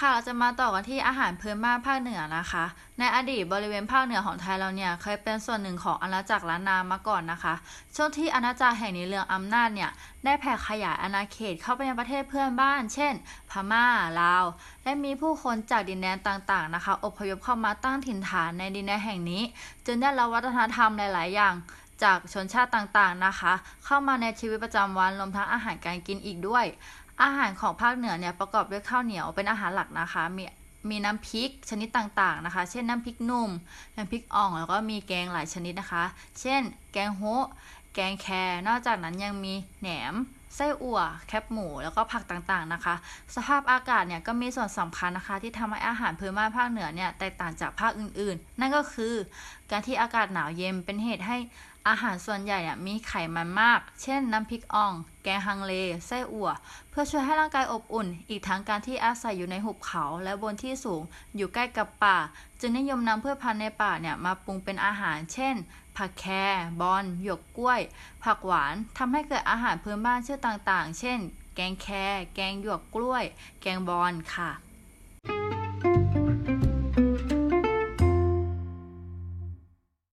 ค่ะเราจะมาต่อกันที่อาหารพื้นบ้านภาคเหนือนะคะ ในอดีตบริเวณภาคเหนือของไทยเราเนี่ยเคยเป็นส่วนหนึ่งของอาณาจักรล้านนามาก่อนนะคะ ช่วงที่อาณาจักรแห่งนี้เรืองอำนาจเนี่ยได้แผ่ขยายอาณาเขตเข้าไปยังประเทศเพื่อนบ้าน เช่น พม่าลาว และมีผู้คนจากดินแดนต่างๆนะคะ อพยพเข้ามาตั้งถิ่นฐานในดินแดนแห่งนี้จึงได้รับวัฒนธรรมหลาย ๆ อย่างจากชนชาติต่างๆนะคะ เข้ามาในชีวิตประจำวันรวมทั้งอาหารการกินอีกด้วย อาหารของภาคเหนือเนี่ยประกอบด้วยข้าวเหนียวเป็นอาหารหลักนะคะ มีมีน้ำพริกชนิดต่างๆนะคะ เช่นน้ำพริกนุ่ม น้ำพริกอ่อง แล้วก็มีแกงหลายชนิดนะคะ เช่น แกงโฮะแกงแครนอกจากนั้นยังมีแหนม ไส้อั่ว แคบหมู แล้วก็ผักต่างๆนะคะ สภาพอากาศเนี่ยก็มีส่วนสำคัญนะคะ ที่ทำให้อาหารพื้นบ้านภาคเหนือเนี่ยแตกต่างจากภาคอื่นๆ นั่นก็คือ การที่อากาศหนาวเย็นเป็นเหตุให้อาหารส่วนใหญ่เนี่ยมีไขมันมาก เช่น น้ำพริกอ่อง แกงฮังเล ไส้อั่ว เพื่อช่วยให้ร่างกายอบอุ่น อีกทั้งการที่อาศัยอยู่ในหุบเขา และบนที่สูง อยู่ใกล้กับป่า จึงนิยมนำพืชพันธุ์ในป่าเนี่ยมาปรุงเป็นอาหาร เช่น ผักแครบอน หยวกกล้วย ผักหวาน ทำให้เกิดอาหารพื้นบ้านชื่อต่างๆ เช่น แกงแครแกงหยวกกล้วย แกงบอนค่ะ